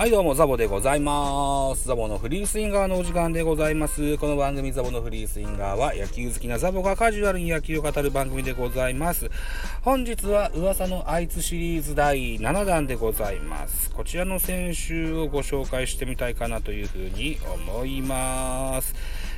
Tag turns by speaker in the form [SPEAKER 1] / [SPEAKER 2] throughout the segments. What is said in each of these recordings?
[SPEAKER 1] はいどうも、ザボでございます。ザボのフリースインガーのお時間でございます。この番組ザボのフリースインガーは野球好きなザボがカジュアルに野球を語る番組でございます。本日は噂のあいつシリーズ第7弾でございます。こちらの選手をご紹介してみたいかなというふうに思います。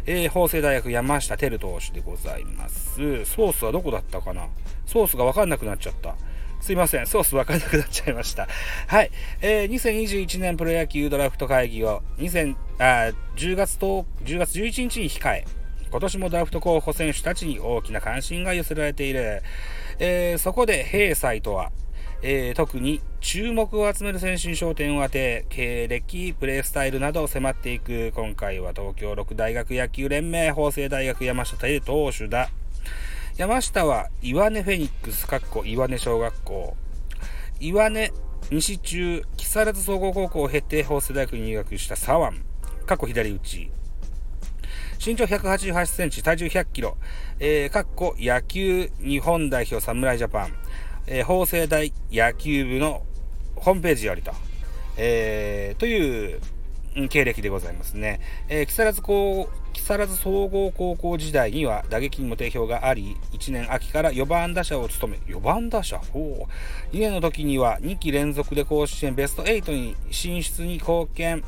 [SPEAKER 1] えー、法政大学山下照投手でございます。ソースはどこだったかな？ソースがわかんなくなっちゃった。すいません、ソースわからなくなっちゃいました。はい。えー、2021年プロ野球ドラフト会議を2000あ10月と10月11日に控え、今年もドラフト候補選手たちに大きな関心が寄せられている。えー、そこで、閉祭とは、えー、特に注目を集める選手に焦点を当て、経歴、プレースタイルなどを迫っていく、今回は東京六大学野球連盟法政大学山下太投手だ。山下は岩根フェニックス、かっこ岩根小学校、岩根西中木更津総合高校を経て法政大学に入学した左腕、かっこ左打ち、身長188センチ、体重100キロ、えー、かっこ野球日本代表侍ジャパン、えー、法政大野球部のホームページよりと、えー、という経歴でございますね。えー、木更津高木更津総合高校時代には打撃にも定評があり、1年秋から4番打者を務め、4番打者？ほう。2年の時には2期連続で甲子園ベスト8に進出に貢献。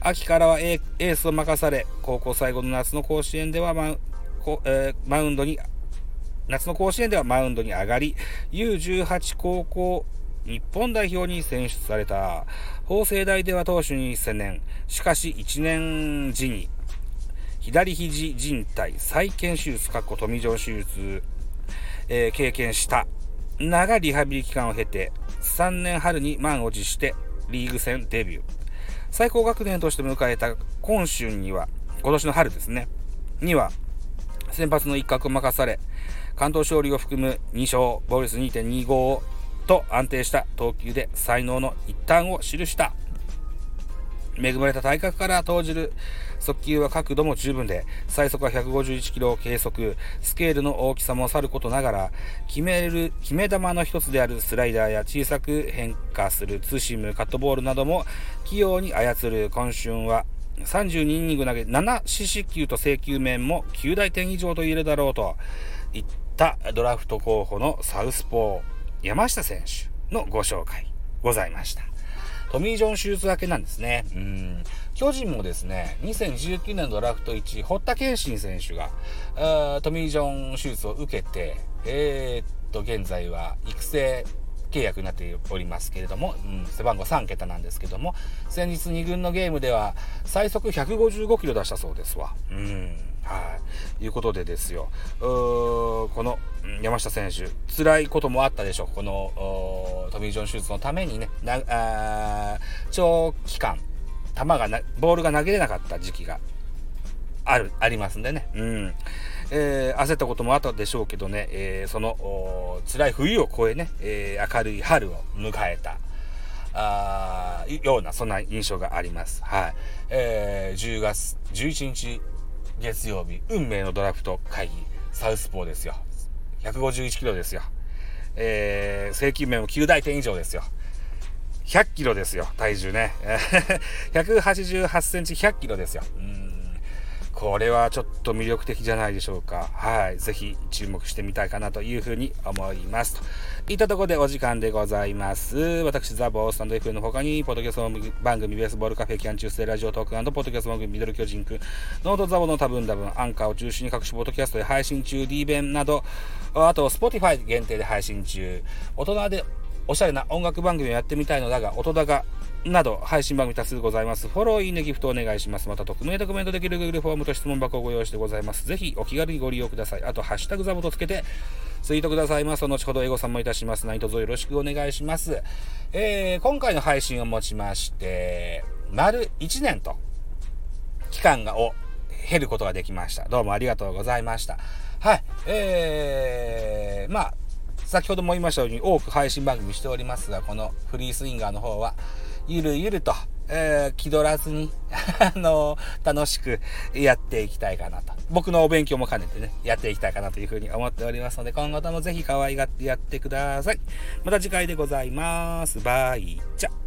[SPEAKER 1] 秋からはエースを任され、高校最後の夏の甲子園ではマウ,、えー、マウンドに、夏の甲子園ではマウンドに上がり、U18 高校日本代表に選出された。法政大では投手に専念。しかし1年時に左肘靭帯再建手術、かっこトミジョン手術、えー、経験した長いリハビリ期間を経て、3年春に満を持してリーグ戦デビュー。最高学年として迎えた今春には、今年の春ですね、には、先発の一角を任され、関東勝利を含む2勝、防御率2.25と安定した投球で才能の一端を記した。恵まれた体格から投じる速球は角度も十分で、最速は151キロを計測、スケールの大きさもさることながら、決める、決め球の一つであるスライダーや小さく変化するツーシーム、カットボールなども器用に操る。今春は、32イニング投げ7四死球と制球面も9大点以上と言えるだろうといったドラフト候補のサウスポー。山下選手のご紹介ございました。トミー・ジョン手術明けなんですね。うん。巨人もですね、2019年ドラフト1位、堀田健信選手が、トミー・ジョン手術を受けて、えー、っと、現在は育成契約になっておりますけれども、うん、背番号3桁なんですけども、先日2軍のゲームでは最速155キロ出したそうですわ。うん。はい。いうことでですよ。この山下選手、辛いこともあったでしょう。このトミー・ジョン手術のためにね、な長期間、球がな、ボールが投げれなかった時期がある、ありますんでね。うん。えー、焦ったこともあったでしょうけどね、えー、その辛い冬を越えね、えー、明るい春を迎えた。あような、そんな印象があります。はい。えー、10月11日月曜日、運命のドラフト会議、サウスポーですよ。151キロですよ。えー、正規面も9大点以上ですよ。100キロですよ、体重ね。188センチ100キロですよ。うんこれはちょっと魅力的じゃないでしょうか。はい。ぜひ注目してみたいかなというふうに思います。といったところでお時間でございます。私、ザ・ボースタンド FM の他に、ポッドキャスト番組ベースボールカフェキャン中世ラジオトークポッドキャスト番組ミドル巨人くん、ノートザボの多分多分、アンカーを中心に各種ポッドキャストで配信中、D 弁など、あと、Spotify 限定で配信中、大人でおしゃれな音楽番組をやってみたいのだが、音高など配信番組多数ございます。フォロー、いいね、ギフトお願いします。また、匿名でコメントできる Google フォームと質問箱をご用意してございます。ぜひ、お気軽にご利用ください。あと、ハッシュタグザボとつけて、ツイートくださいます。後ほどエゴさんもいたします。何卒よろしくお願いします。えー、今回の配信をもちまして、丸1年と、期間が、を経ることができました。どうもありがとうございました。はい。えー、まあ、先ほども言いましたように多く配信番組しておりますが、このフリースインガーの方は、ゆるゆると、えー、気取らずに あの楽しくやっていきたいかなと。僕のお勉強も兼ねてね、やっていきたいかなというふうに思っておりますので、今後ともぜひ可愛がってやってください。また次回でございます。バイチャ。